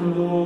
Senhor.